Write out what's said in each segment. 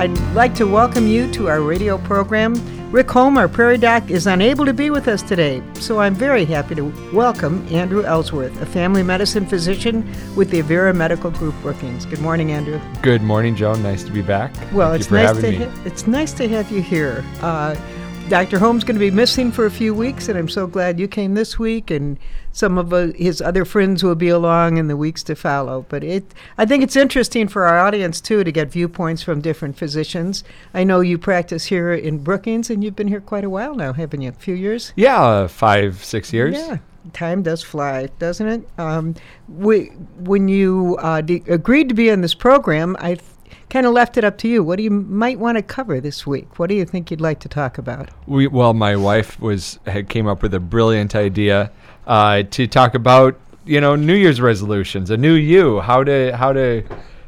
I'd like to welcome you to our radio program. Rick Holm, our Prairie Doc, is unable to be with us today, so I'm very happy to welcome Andrew Ellsworth, a family medicine physician with the Avera Medical Group Brookings. Good morning, Andrew. Good morning, Joan. Nice to be back. Well, Thank it's nice to ha- it's nice to have you here. Uh, Dr. Holm's going to be missing for a few weeks, and I'm so glad you came this week. And some of uh, his other friends will be along in the weeks to follow. But it, I think it's interesting for our audience too to get viewpoints from different physicians. I know you practice here in Brookings, and you've been here quite a while now, haven't you? A few years. yeah, uh, five, six years. Yeah, time does fly, doesn't it? Um, we, when you uh, de- agreed to be on this program, I kind of left it up to you. What do you might want to cover this week? What do you think you'd like to talk about? We well, my wife was had came up with a brilliant idea uh, to talk about you know New Year's resolutions, a new you, how to how to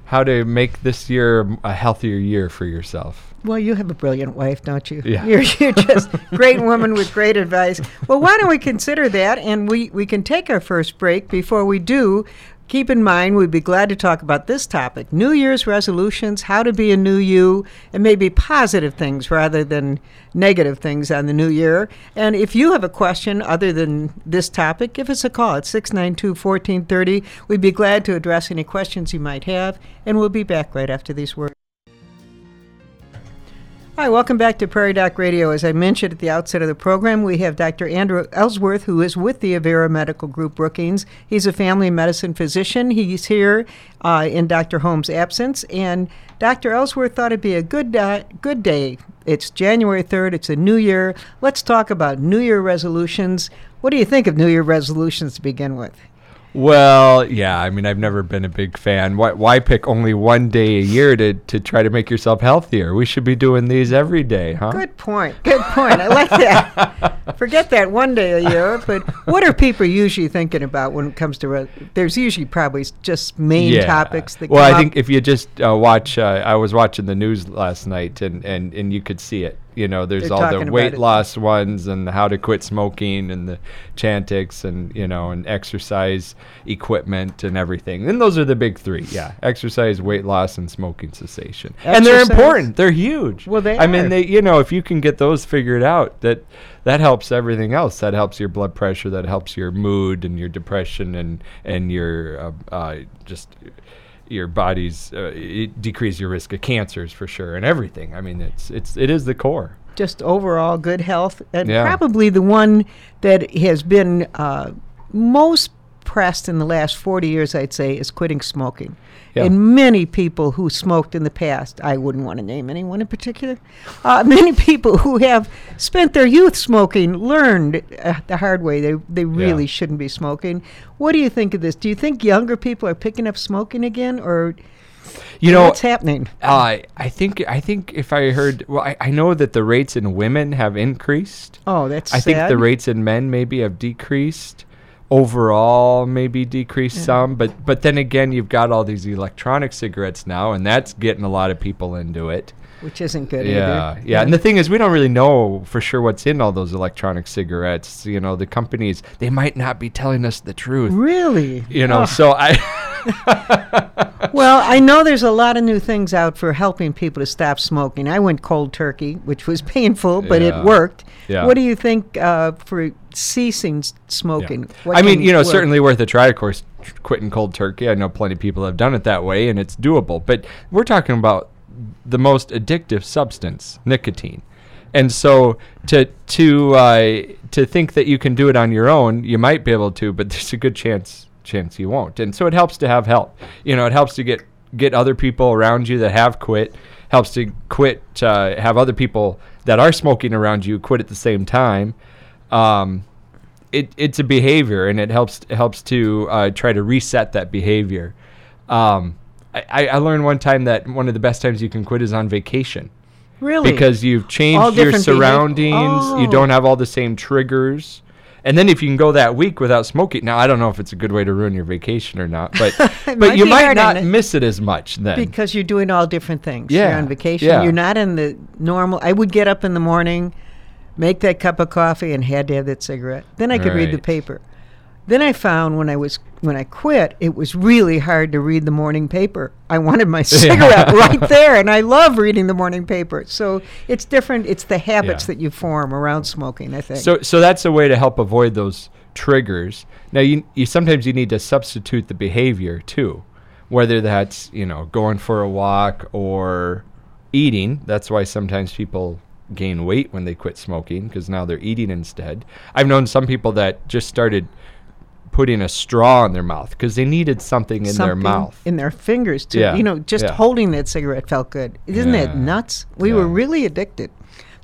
how to make this year a healthier year for yourself. Well, you have a brilliant wife, don't you? Yeah. You're, you're just great woman with great advice. Well, why don't we consider that? And we, we can take our first break. Before we do, keep in mind we'd be glad to talk about this topic New Year's resolutions, how to be a new you, and maybe positive things rather than negative things on the new year. And if you have a question other than this topic, give us a call at 692 1430. We'd be glad to address any questions you might have. And we'll be back right after these words. Hi, welcome back to Prairie Doc Radio. As I mentioned at the outset of the program, we have Dr. Andrew Ellsworth, who is with the Avera Medical Group Brookings. He's a family medicine physician. He's here uh, in Dr. Holm's absence, and Dr. Ellsworth thought it'd be a good uh, good day. It's January 3rd. It's a new year. Let's talk about New Year resolutions. What do you think of New Year resolutions to begin with? Well, yeah, I mean, I've never been a big fan. Why, why pick only one day a year to, to try to make yourself healthier? We should be doing these every day, huh? Good point. Good point. I like that. Forget that one day a year. But what are people usually thinking about when it comes to? Re- there's usually probably just main topics that. well, I think if you just uh, watch, uh, I was watching the news last night, and, and, and you could see it. You know, there's They're all the weight loss ones, and how to quit smoking, and the Chantix, and you know, and exercise equipment, and everything. And those are the big three. Yeah, exercise, weight loss, and smoking cessation. And they're important. They're huge. Well, they I mean, they. You know, if you can get those figured out, that that helps everything else. That helps your blood pressure. That helps your mood and your depression and and your uh, uh, just your body's uh, it decrease your risk of cancers for sure and everything. I mean, it's it's it is the core. just overall good health, and Yeah. probably the one that has been uh, most pressed in the last 40 years, I'd say, is quitting smoking. Yeah. And many people who smoked in the past, I wouldn't want to name anyone in particular, uh, many people who have spent their youth smoking learned uh, the hard way they, they really Yeah. shouldn't be smoking. What do you think of this? Do you think younger people are picking up smoking again, or You know, what's happening? uh, I think I think if I heard, well, I, I know that the rates in women have increased. Oh, that's I think the rates in men maybe have decreased. Overall, maybe decreased some, but but then again, you've got all these electronic cigarettes now, and that's getting a lot of people into it. Which isn't good Yeah, either. yeah. And the thing is, we don't really know for sure what's in all those electronic cigarettes. You know, the companies they might not be telling us the truth. Really? You know, Oh. so I. Well, I know there's a lot of new things out for helping people to stop smoking. I went cold turkey, which was painful, but Yeah. it worked. Yeah. What do you think uh, for ceasing smoking? What I mean, you know, work? certainly worth a try. Of course, quitting cold turkey. I know plenty of people have done it that way, and it's doable. But we're talking about the most addictive substance, nicotine. And so to to uh, to think that you can do it on your own, you might be able to, but there's a good chance chance you won't. And so it helps to have help. You know, it helps to get get other people around you that have quit. Helps to quit. Uh, have other people that are smoking around you quit at the same time. Um, it, it's a behavior and it helps helps to uh, try to reset that behavior. Um, I, I learned one time that one of the best times you can quit is on vacation really because you've changed your surroundings. You Oh. don't have all the same triggers. And then if you can go that week without smoking, now I don't know if it's a good way to ruin your vacation or not, but but might you might not it. miss it as much then. because you're doing all different things. You're Yeah, on vacation. yeah. You're not in the normal. I would get up in the morning, make that cup of coffee, and had to have that cigarette. Then I could read the paper. Then I found when I was when I quit, it was really hard to read the morning paper. I wanted my cigarette right there, and I love reading the morning paper. So it's different. It's the habits Yeah. that you form around smoking. I think. So so that's a way to help avoid those triggers. Now you you sometimes you need to substitute the behavior too, whether that's you know going for a walk or eating. That's why sometimes people gain weight when they quit smoking because now they're eating instead. I've known some people that just started putting a straw in their mouth because they needed something in their mouth. in their fingers too. Yeah, You know, just yeah. holding that cigarette felt good. Isn't Yeah. that nuts? We were really addicted.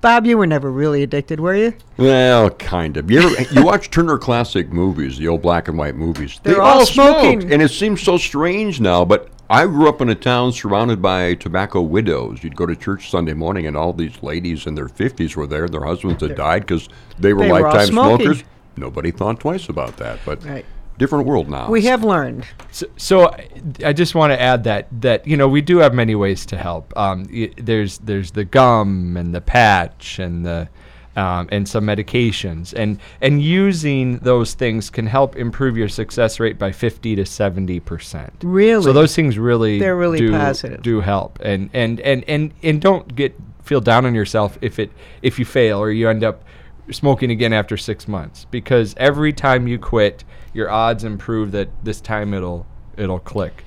Bob, you were never really addicted, were you? Well, kind of. You ever, you watch Turner Classic movies, the old black and white movies. They're they all smoked, smoking. and it seems so strange now. But I grew up in a town surrounded by tobacco widows. You'd go to church Sunday morning, and all these ladies in their fifties were there. Their husbands had died because they were They lifetime smoking. smokers. Nobody thought twice about that. But Right. different world now. We have learned. So, so I- I just want to add that that you know we do have many ways to help. Um, y- there's there's the gum and the patch and the um, and some medications and and using those things can help improve your success rate by 50 to 70 percent. Really? So those things really They're really do, positive. do help and and and and and don't get feel down on yourself if it if you fail or you end up smoking again after six months. Because every time you quit your odds improve that this time it'll it'll click.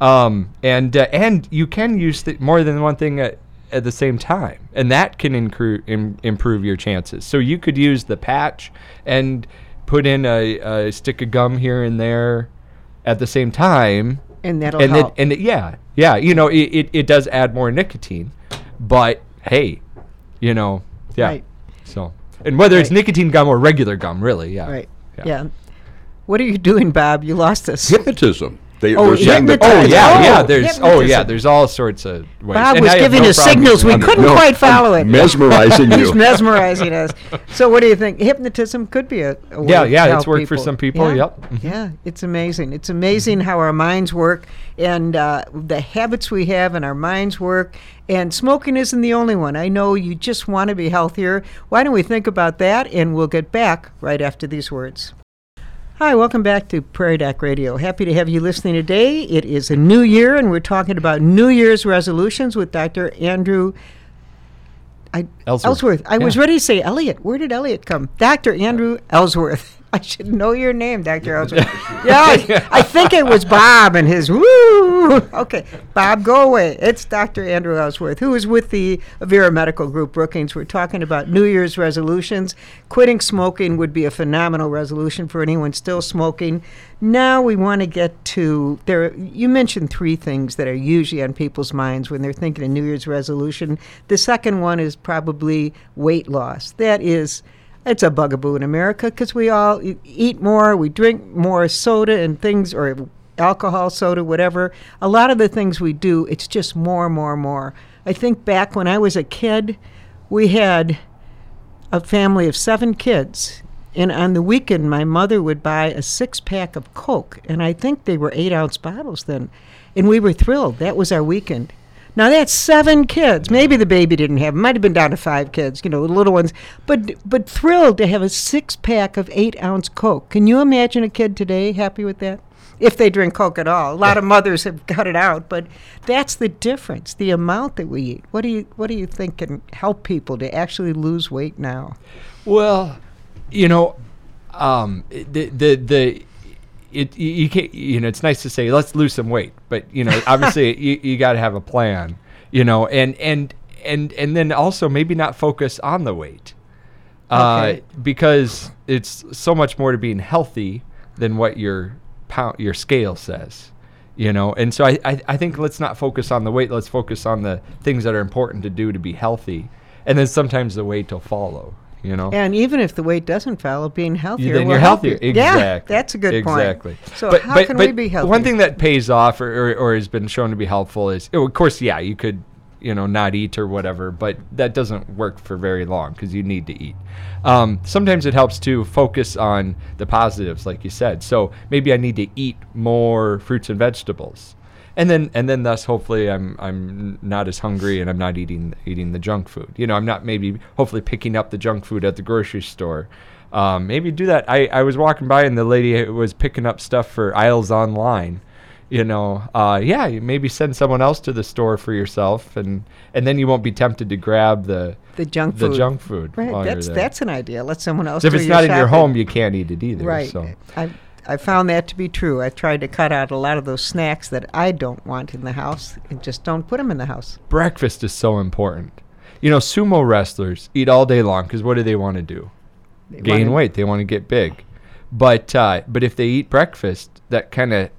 Um, and uh, and you can use th- more than one thing at, at the same time. And that can incru- Im- improve your chances. So you could use the patch and put in a, a stick of gum here and there at the same time. And that'll and help. It, and it, yeah yeah you know it, it, it does add more nicotine. But hey you know yeah. Right. so and whether it's nicotine gum or regular gum really yeah Right. Yeah. What are you doing, Bob? You lost us. hypnotism. They, Oh, saying that Oh yeah, Oh, yeah. There's oh yeah. There's all sorts of ways. Bob And was I giving no us signals. We couldn't No, quite follow it. I'm mesmerizing He's mesmerizing us. So, what do you think? Hypnotism could be a, a way Yeah, yeah, it's worked for some people, Yeah. yep. Yeah, it's amazing. It's amazing how our minds work and uh, the habits we have and our minds work. And smoking isn't the only one. I know you just want to be healthier. Why don't we think about that? And we'll get back right after these words. Hi, welcome back to Prairie Doc Radio. Happy to have you listening today. It is a new year, and we're talking about New Year's resolutions with Dr. Andrew I, Ellsworth. Ellsworth. I was ready to say Elliot. Where did Elliot come? Dr. Andrew Ellsworth. I should know your name, Dr. Ellsworth. yeah, I, think it was Bob and his woo. Okay, Bob, go away. It's Dr. Andrew Ellsworth, who is with the Avera Medical Group Brookings. We're talking about New Year's resolutions. Quitting smoking would be a phenomenal resolution for anyone still smoking. Now we want to get to there. You mentioned three things that are usually on people's minds when they're thinking of New Year's resolution. The second one is probably weight loss. That is it's a bugaboo in America because we all eat more, we drink more soda and things, or alcohol, soda, whatever. A lot of the things we do, it's just more, more, more. I think back when I was a kid, we had a family of seven kids. And on the weekend, my mother would buy a six pack of Coke. And I think they were eight ounce bottles then. And we were thrilled. That was our weekend. Now that's seven kids. Maybe the baby didn't have. Might have been down to five kids. You know, the little ones. But but thrilled to have a six pack of eight ounce Coke. Can you imagine a kid today happy with that? If they drink Coke at all. A lot of mothers have cut it out. But that's the difference. The amount that we eat. What do you What do you think can help people to actually lose weight now? Well, you know, um, the the the it you you can't you know it's nice to say let's lose some weight, but you know obviously you you got to have a plan, you know, and and and and then also maybe not focus on the weight, uh, Okay. because it's so much more to being healthy than what your pound your scale says. You know, and so I, I, I think let's not focus on the weight. Let's focus on the things that are important to do to be healthy, and then sometimes the weight will follow. You know, And even if the weight doesn't follow, being healthier, then you're help healthier. Exactly. Yeah, that's a good point. Exactly. So but, how but, can but we be healthy? One thing that pays off or, or, or has been shown to be helpful is, oh, of course, yeah, you could, you know, not eat or whatever, but that doesn't work for very long because you need to eat. Um, sometimes it helps to focus on the positives, like you said. So maybe I need to eat more fruits and vegetables. And then, and then, thus, hopefully, I'm I'm not as hungry, and I'm not eating eating the junk food. You know, I'm not maybe hopefully picking up the junk food at the grocery store, Um, maybe do that. I, I was walking by and the lady was picking up stuff for aisles online. You know, uh, yeah, maybe send someone else to the store for yourself, and and then you won't be tempted to grab the The junk the food. junk food. Right. That's that's an idea. Let someone else. if do it's not in your home, you can't eat it either. Right. So. I I found that to be true. I tried to cut out a lot of those snacks that I don't want in the house and just don't put them in the house. breakfast is so important. You know, sumo wrestlers eat all day long because what do they want to do? They Gain wanna- weight. They want to get big. But uh, but if they eat breakfast, that kind of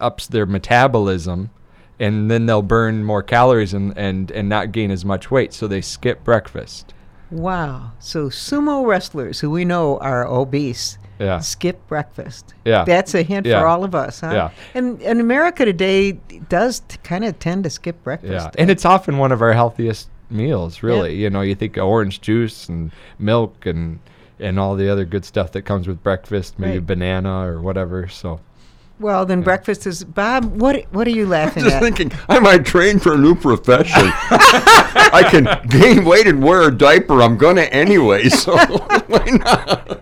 ups their metabolism, and then they'll burn more calories and, and and not gain as much weight. So they skip breakfast. Wow. So sumo wrestlers who we know are obese Yeah. skip breakfast. Yeah. That's a hint Yeah. for all of us, huh? Yeah. And and America today does t- kind of tend to skip breakfast. Yeah, and it's often one of our healthiest meals. Really, you know, you think of orange juice and milk and and all the other good stuff that comes with breakfast, maybe Right. banana or whatever. So. well, then breakfast is Bob. What what are you laughing I'm Just at? thinking, I might train for a new profession. I can gain weight and wear a diaper. I'm gonna anyway, so why not?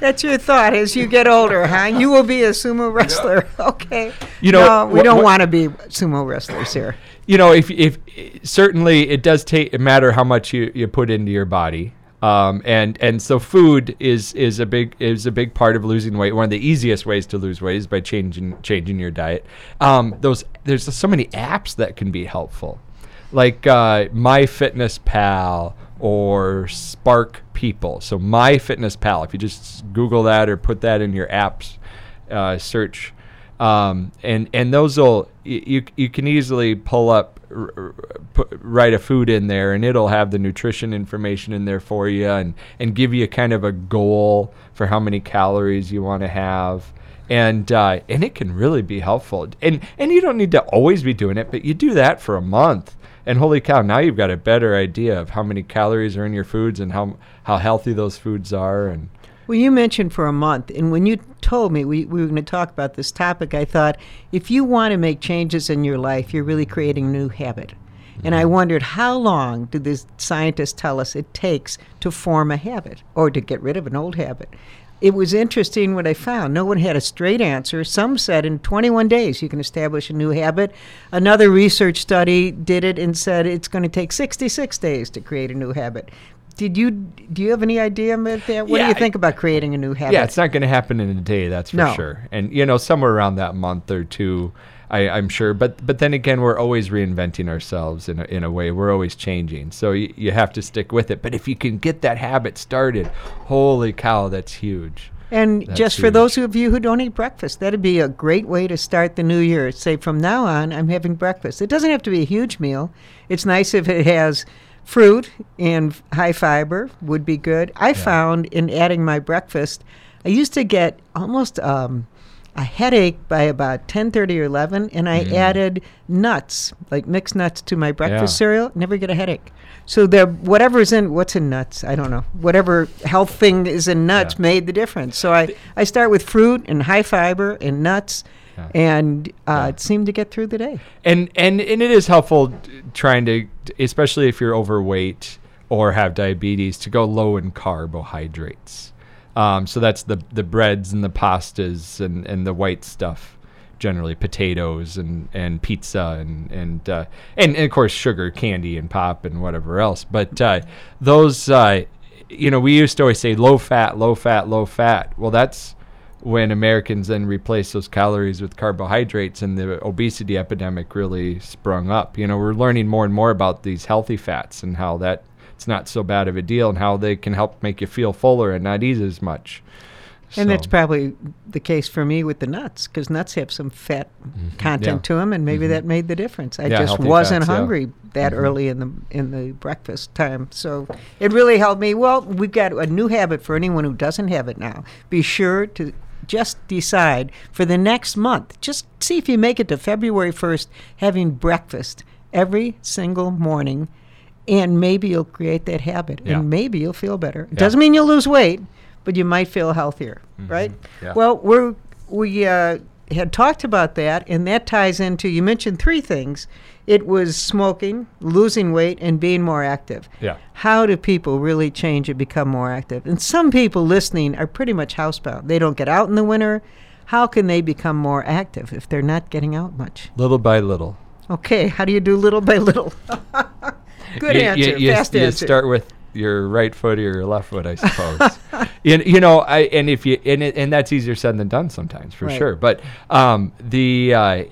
That's your thought as you get older, huh? You will be a sumo wrestler. Okay. You know, no, we what- don't what- want to be sumo wrestlers here. you know, if if certainly it does take matter how much you, you put into your body, um, and and so food is is a big is a big part of losing weight. One of the easiest ways to lose weight is by changing changing your diet. Um, those there's so many apps that can be helpful, like uh, MyFitnessPal or Spark People. So MyFitnessPal, if you just Google that or put that in your apps uh, search. Um, and and those will you you can easily pull up write a food in there and it'll have the nutrition information in there for you and and give you kind of a goal for how many calories you want to have. And uh, and it can really be helpful. And and you don't need to always be doing it but you do that for a month and holy cow now you've got a better idea of how many calories are in your foods and how how healthy those foods are and Well, you mentioned for a month, and when you told me we, we were going to talk about this topic, I thought if you want to make changes in your life, you're really creating a new habit. And I mm-hmm. wondered how long do the scientists tell us it takes to form a habit or to get rid of an old habit? It was interesting what I found. No one had a straight answer. Some said in 21 days you can establish a new habit. Another research study did it and said it's going to take 66 days to create a new habit. Did you do you have any idea about that? What do Yeah, you I- think about creating a new habit? Yeah, it's not going to happen in a day, that's for No. sure. And you know, somewhere around that month or two, I, I'm sure. But but then again, we're always reinventing ourselves in a, in a way. We're always changing, so y- you have to stick with it. But if you can get that habit started, holy cow, that's huge. And That's just for those of you who don't eat breakfast, that'd be a great way to start the new year. Say, from now on, I'm having breakfast. It doesn't have to be a huge meal. It's nice if it has fruit and high fiber, would be good. I found in adding my breakfast, I used to get almost um, a headache by about 10:30 or 11, and I added nuts, like mixed nuts, to my breakfast Yeah. cereal. Never get a headache. So the whatever's in what's in nuts, I don't know. Whatever health thing is in nuts Yeah. made the difference. So I, I start with fruit and high fiber and nuts, Yeah. and uh, it seemed to get through the day. and and and it is helpful t- trying to especially if you're overweight or have diabetes to go low in carbohydrates um, so that's the the breads and the pastas and and the white stuff generally potatoes and and pizza and and uh, and, and of course sugar candy and pop and whatever else but uh, those uh, you know we used to always say low fat low fat low fat well that's when Americans then replaced those calories with carbohydrates and the obesity epidemic really sprung up. You know, we're learning more and more about these healthy fats and how that it's not so bad of a deal and how they can help make you feel fuller and not eat as much. And that's probably the case for me with the nuts, because nuts have some fat content Mm-hmm. Yeah. to them, and maybe that made the difference. I Yeah, just wasn't fats, yeah. hungry that early in the in the breakfast time, so it really helped me. Well, we've got a new habit for anyone who doesn't have it now. Be sure to just decide for the next month. Just see if you make it to February first, having breakfast every single morning. And maybe you'll create that habit, Yeah. and maybe you'll feel better. It Yeah. doesn't mean you'll lose weight, but you might feel healthier, right? Yeah. Well, we're we uh, had talked about that, and that ties into you mentioned three things it was smoking, losing weight, and being more active. Yeah. How do people really change and become more active? And some people listening are pretty much housebound. They don't get out in the winter. How can they become more active if they're not getting out much? Little by little. Okay, how do you do little by little? Good you, answer, You, fast you answer. start with your right foot or your left foot, I suppose. you, you know, I and if you and and that's easier said than done sometimes for Right. sure. But um, the uh,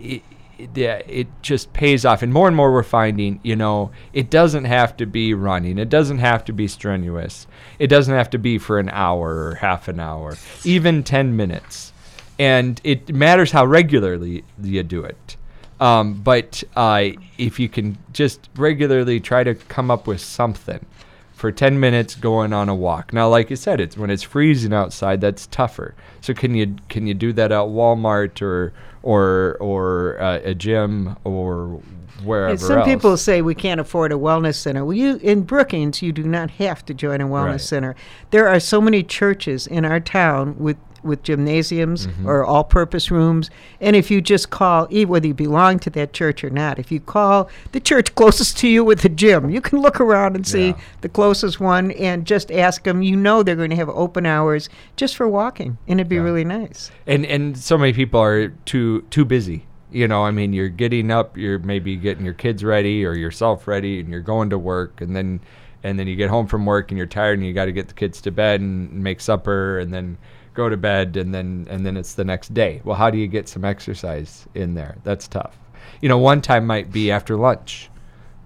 it, it, yeah, it just pays off, and more and more we're finding, you know, it doesn't have to be running. It doesn't have to be strenuous. It doesn't have to be for an hour or half an hour, even ten minutes, and it matters how regularly you do it. Um, but uh, if you can just regularly try to come up with something for 10 minutes going on a walk. Now, like you said, it's when it's freezing outside, that's tougher. So can you can you do that at Walmart or or or uh, a gym or wherever And some else? people say we can't afford a wellness center. Well, you in Brookings, you do not have to join a wellness Right. center. There are so many churches in our town with with gymnasiums Mm-hmm. or all-purpose rooms, and if you just call, whether you belong to that church or not, if you call the church closest to you with a gym, you can look around and see Yeah. the closest one and just ask them. You know they're going to have open hours just for walking, and it'd be Yeah. really nice. and and so many people are too too busy you know i mean you're getting up you're maybe getting your kids ready or yourself ready and you're going to work and then and then you get home from work and you're tired and you got to get the kids to bed and make supper and then go to bed and then and then it's the next day well how do you get some exercise in there that's tough you know one time might be after lunch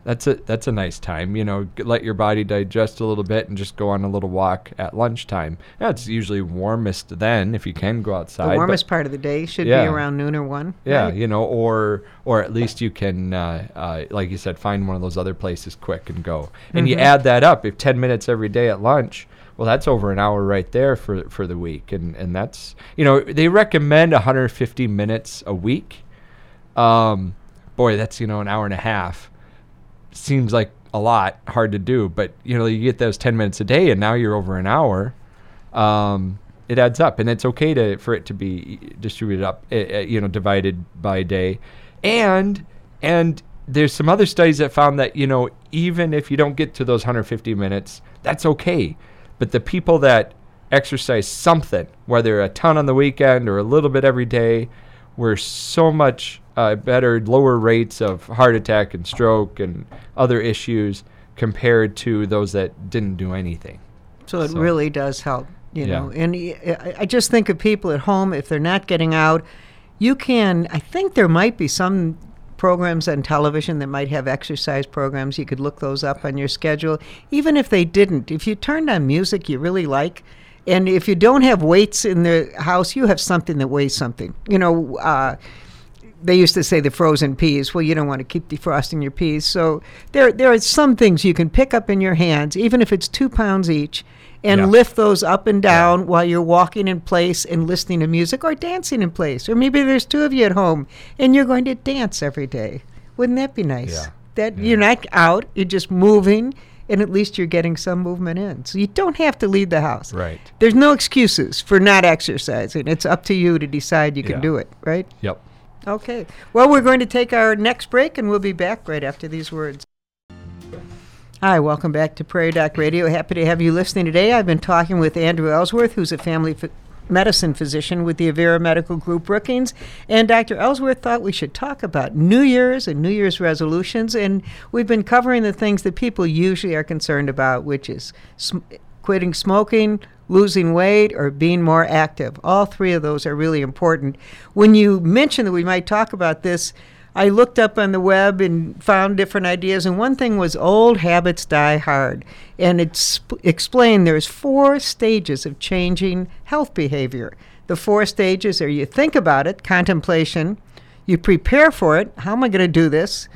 that's a that's a nice time. You know, let your body digest a little bit and just go on a little walk at lunchtime. Yeah, it's usually warmest then if you can go outside. The warmest part of the day should Yeah. be around noon or one. yeah, right? you know, or or at least you can, uh, uh, like you said, find one of those other places quick and go. And you add that up. If ten minutes every day at lunch, well, that's over an hour right there for for the week. And and that's you know they recommend 150 minutes a week. Um, boy, that's you know an hour and a half. Seems like a lot, hard to do, but you know you get those 10 minutes a day, and now you're over an hour. Um, it adds up, and it's okay to for it to be distributed up, uh, uh, you know, divided by day, and and there's some other studies that found that you know even if you don't get to those 150 minutes, that's okay. But the people that exercise something, whether a ton on the weekend or a little bit every day, were so much uh, better, lower rates of heart attack and stroke and other issues compared to those that didn't do anything. So it So- really does help, you Yeah. know. And I just think of people at home if they're not getting out, you can. I think there might be some programs on television that might have exercise programs. You could look those up on your schedule. Even if they didn't, if you turned on music you really like. And if you don't have weights in the house, you have something that weighs something. You know, uh, they used to say the frozen peas. Well, you don't want to keep defrosting your peas. So there, there are some things you can pick up in your hands, even if it's two pounds each, and Yeah. lift those up and down while you're walking in place and listening to music or dancing in place. Or maybe there's two of you at home and you're going to dance every day. Wouldn't that be nice? Yeah. That Yeah. you're not out, you're just moving, and at least you're getting some movement in. So you don't have to leave the house. Right. There's no excuses for not exercising. It's up to you to decide you can do it, right? Yep. Okay. Well, we're going to take our next break and we'll be back right after these words. Hi, welcome back to Prairie Doc Radio. Happy to have you listening today. I've been talking with Andrew Ellsworth, who's a family medicine physician with the Avera Medical Group Brookings. And Dr. Ellsworth thought we should talk about New Year's and New Year's resolutions. And we've been covering the things that people usually are concerned about, which is sm- quitting smoking, losing weight, or being more active. All three of those are really important. When you mentioned that we might talk about this, I looked up on the web and found different ideas, and one thing was old habits die hard. And it's explained there's four stages of changing health behavior. The four stages are you think about it, contemplation, you prepare for it, how am I going to do this?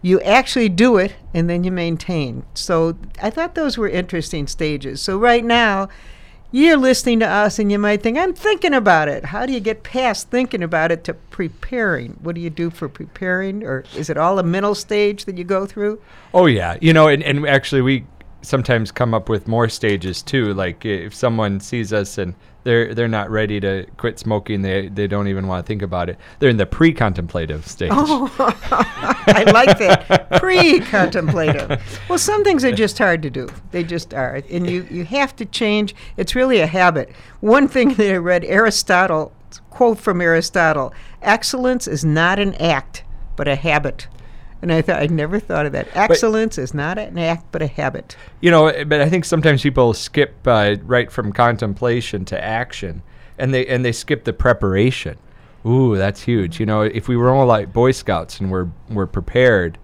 You actually do it, and then you maintain. So I thought those were interesting stages. So right now, you're listening to us and you might think, I'm thinking about it. How do you get past thinking about it to preparing? What do you do for preparing? Or is it all a mental stage that you go through? Oh yeah, you know, and, and actually we sometimes come up with more stages too. Like if someone sees us and they're they're not ready to quit smoking, they they don't even want to think about it. They're in the pre-contemplative stage. Oh, I like that. Pre-contemplative. Well, some things are just hard to do. They just are, and you you have to change. It's really a habit. One thing that I read, Aristotle quote from Aristotle: "Excellence is not an act, but a habit." And I thought I'd never thought of that. Excellence is not an act, but a habit. You know, but I think sometimes people skip uh, right from contemplation to action, and they and they skip the preparation. Ooh, that's huge. You know, if we were all like Boy Scouts and we're we're prepared,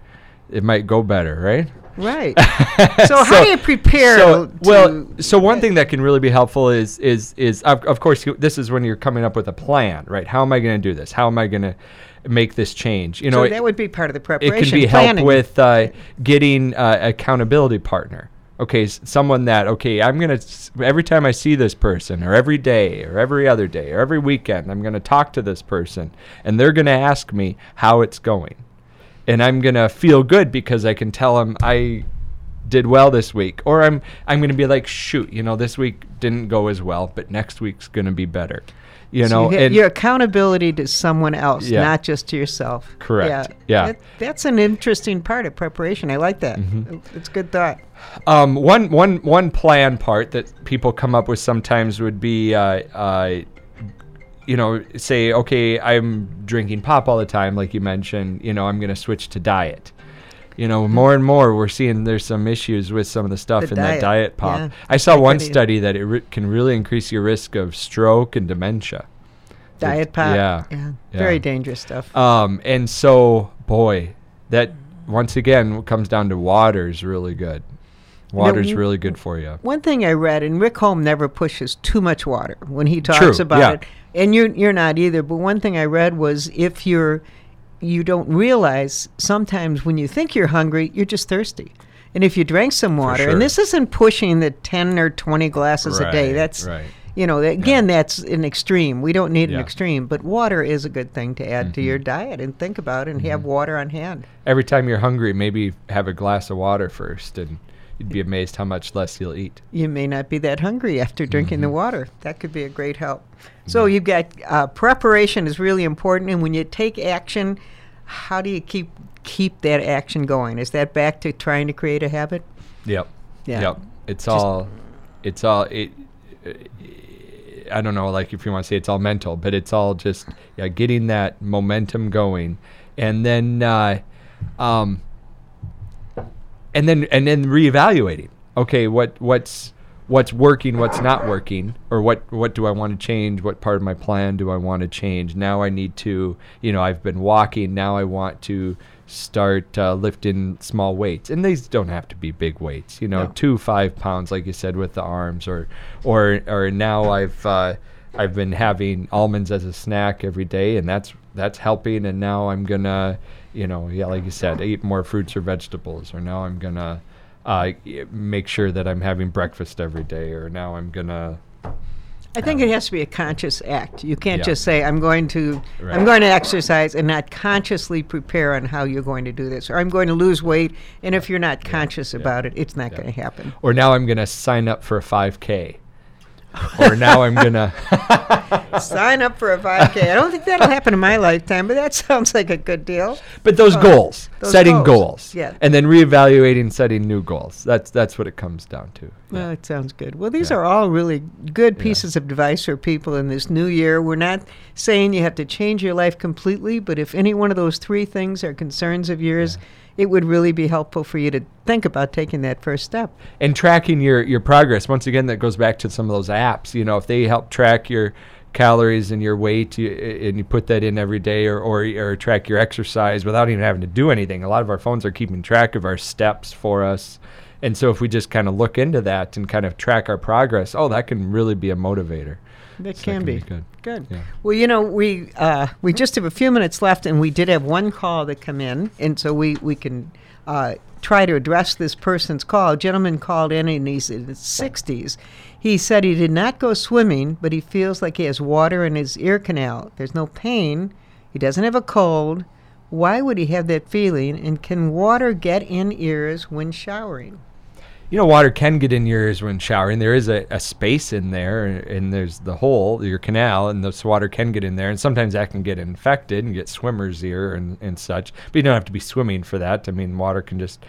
it might go better, right? Right. so, how do you prepare? So, well, so one thing that can really be helpful is is is of, of course you, this is when you're coming up with a plan, right? How am I going to do this? How am I going to make this change? You know, so it- that would be part of the preparation. it can be planning. help with uh, getting uh, accountability partner. Okay, s- someone that okay, I'm gonna s- every time I see this person, or every day, or every other day, or every weekend, I'm gonna talk to this person, and they're gonna ask me how it's going, and I'm gonna feel good because I can tell them I did well this week, or I'm I'm gonna be like, shoot, you know, this week didn't go as well, but next week's gonna be better, you So know, you and your accountability to someone else, Yeah. not just to yourself. Correct. Yeah. That- that's an interesting part of preparation. I like that. Mm-hmm. It's good thought. Um, one, one, one plan part that people come up with sometimes would be, uh, uh, you know, say, okay, I'm drinking pop all the time, like you mentioned. You know, I'm going to switch to diet. You know, more and more we're seeing there's some issues with some of the stuff The in that diet, diet pop. yeah. I saw one study that it re- can really increase your risk of stroke and dementia. Diet pop. yeah. Yeah. Yeah. Very dangerous stuff. Um, and so, boy, that once again comes down to water is really good. Water's w- really good for you. One thing I read, and Rick Holm never pushes too much water when he talks True, about yeah. it, and you're you're not either. But one thing I read was if you're you don't realize sometimes when you think you're hungry, you're just thirsty. And if you drank some water, sure. and this isn't pushing the 10 or 20 glasses a day, Right, that's, right. you know, that- again, that's an extreme. We don't need an Yeah. Mm-hmm. extreme, but water is a good thing to add to your diet and think about and have water on hand. Every time you're hungry, maybe have a glass of water first, and you'd be amazed how much less you'll eat. you may not be that hungry after drinking Mm-hmm. the water. That could be a great help. So you've got uh, preparation is really important, and when you take action, how do you keep keep that action going? Is that back to trying to create a habit? Yep. Yeah. Yep. It's all. It's all. It. I don't know, like if you want to say it's all mental, but it's all just yeah, getting that momentum going, and then, uh, um, and then and then reevaluating. Okay, what what's what's working, what's not working, or what what do I want to change? What part of my plan do I want to change? Now I need to, you know, I've been walking. Now I want to start uh, lifting small weights, and these don't have to be big weights. You know, No. two five pounds, like you said, with the arms, or or or now I've uh, I've been having almonds as a snack every day, and that's that's helping. And now I'm gonna, you know, yeah, like you said, eat more fruits or vegetables, or now I'm gonna uh, make sure that I'm having breakfast every day, or now I'm gonna. I think it has to be a conscious act. You can't Yeah. just say I'm going to Right. I'm going to exercise and not consciously prepare on how you're going to do this, or I'm going to lose weight. And if you're not conscious about it, it's not Yeah. going to happen. Or now I'm gonna sign up for a 5K. or now I'm gonna. Sign up for a 5K. I don't think that'll happen in my lifetime, but that sounds like a good deal. But those Oh, goals, those setting goals, goals, yeah. and then reevaluating, setting new goals. That's that's what it comes down to. Well, it sounds good. Well, these Yeah. are all really good pieces of advice for people in this new year. We're not saying you have to change your life completely, but if any one of those three things are concerns of yours, it would really be helpful for you to think about taking that first step. and tracking your your progress once again that goes back to some of those apps you know if they help track your calories and your weight you, and you put that in every day or, or or track your exercise without even having to do anything a lot of our phones are keeping track of our steps for us and so if we just kind of look into that and kind of track our progress oh that can really be a motivator That So can be. good Good. Yeah. Well, you know, we uh, we just have a few minutes left, and we did have one call that come in, and so we we can uh, try to address this person's call. A gentleman called in, and he's in his sixties. He said he did not go swimming, but he feels like he has water in his ear canal. There's no pain. He doesn't have a cold. Why would he have that feeling? And can water get in ears when showering? You know, water can get in your ears when showering. There is a, a space in there, and there's the hole, your canal, and this water can get in there. And sometimes that can get infected and get swimmer's ear and, and such. But you don't have to be swimming for that. I mean, water can just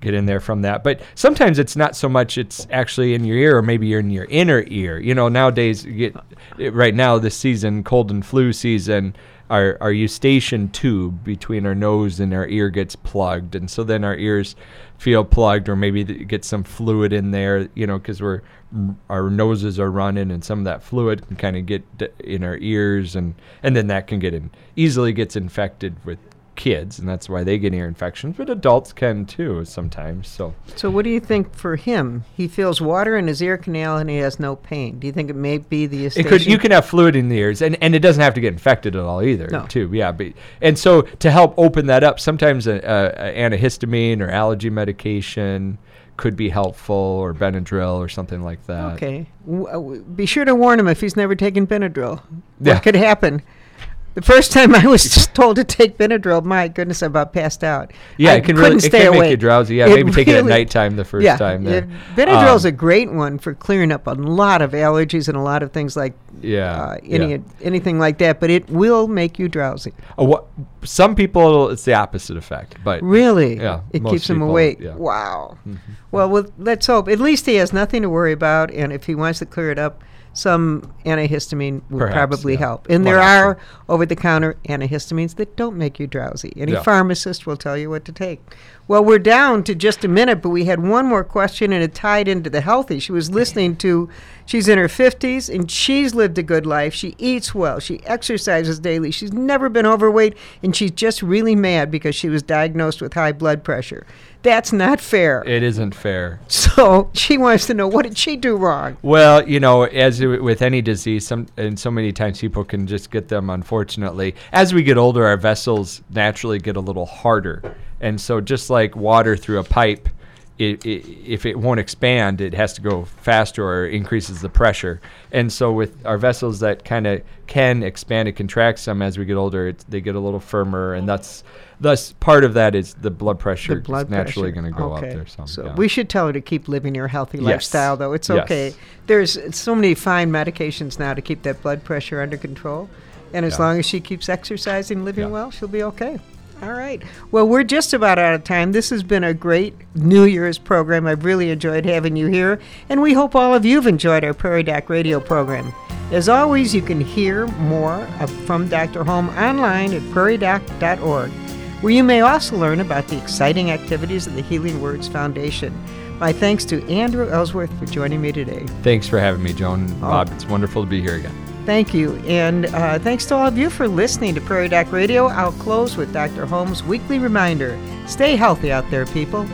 get in there from that. But sometimes it's not so much it's actually in your ear, or maybe you're in your inner ear. You know, nowadays, you get right now this season, cold and flu season our, our eustachian tube between our nose and our ear gets plugged, and so then our ears feel plugged, or maybe get some fluid in there, you know, because we're mm, our noses are running, and some of that fluid can kind of get in our ears, and and then that can get in easily gets infected with kids, and that's why they get ear infections. But adults can too sometimes. So, so what do you think for him? He feels water in his ear canal and he has no pain. Do you think it may be the it could you can have fluid in the ears, and, and it doesn't have to get infected at all either. No. Too, yeah. But and so to help open that up, sometimes a, a, a antihistamine or allergy medication could be helpful or Benadryl or something like that. Okay. W- uh, be sure to warn him if he's never taken Benadryl. Yeah. What could happen? The first time I was told to take Benadryl, my goodness, I about passed out. Yeah, I it can really it can awake. make you drowsy. Yeah, It maybe take it at really- nighttime the first yeah, time. There. Benadryl is Um, a great one for clearing up a lot of allergies and a lot of things like Yeah, uh, any yeah. anything like that. But it will make you drowsy. Uh, what, some people it's the opposite effect, but Really? Yeah, It keeps people, awake. yeah. Mm-hmm. Wow. Well, well, let's hope. At least he has nothing to worry about, and if he wants to clear it up, some antihistamine would Perhaps, probably yeah. help. And there are over-the-counter antihistamines that don't make you drowsy. Any Yeah. pharmacist will tell you what to take. Well, we're down to just a minute, but we had one more question, and it tied into the healthy. She was listening to. She's in her 50s, and she's lived a good life. She eats well. She exercises daily. She's never been overweight, and she's just really mad because she was diagnosed with high blood pressure. That's not fair. it isn't fair. So she wants to know what did she do wrong? Well, you know, as with any disease, some and so many times people can just get them. Unfortunately, as we get older, our vessels naturally get a little harder, and so just like water through a pipe, it, it, if it won't expand, it has to go faster or increases the pressure. And so with our vessels that kind of can expand and contract some as we get older, it's, they get a little firmer, and that's thus part of that is the blood pressure The blood is naturally going to go okay. up there. Some, so yeah. we should tell her to keep living your healthy Yes. lifestyle, though. It's Yes. okay. There's so many fine medications now to keep that blood pressure under control, and as Yeah. long as she keeps exercising, living Yeah. well, she'll be okay. All right. Well, we're just about out of time. This has been a great New Year's program. I've really enjoyed having you here, and we hope all of you've enjoyed our Prairie Doc radio program. As always, you can hear more from Dr. Holm online at prairiedoc.org, where you may also learn about the exciting activities of the Healing Words Foundation. My thanks to Andrew Ellsworth for joining me today. Thanks for having me, Joan. and Oh. Bob, it's wonderful to be here again. Thank you. And uh, thanks to all of you for listening to Prairie Doc Radio. I'll close with Dr. Holm's weekly reminder stay healthy out there, people.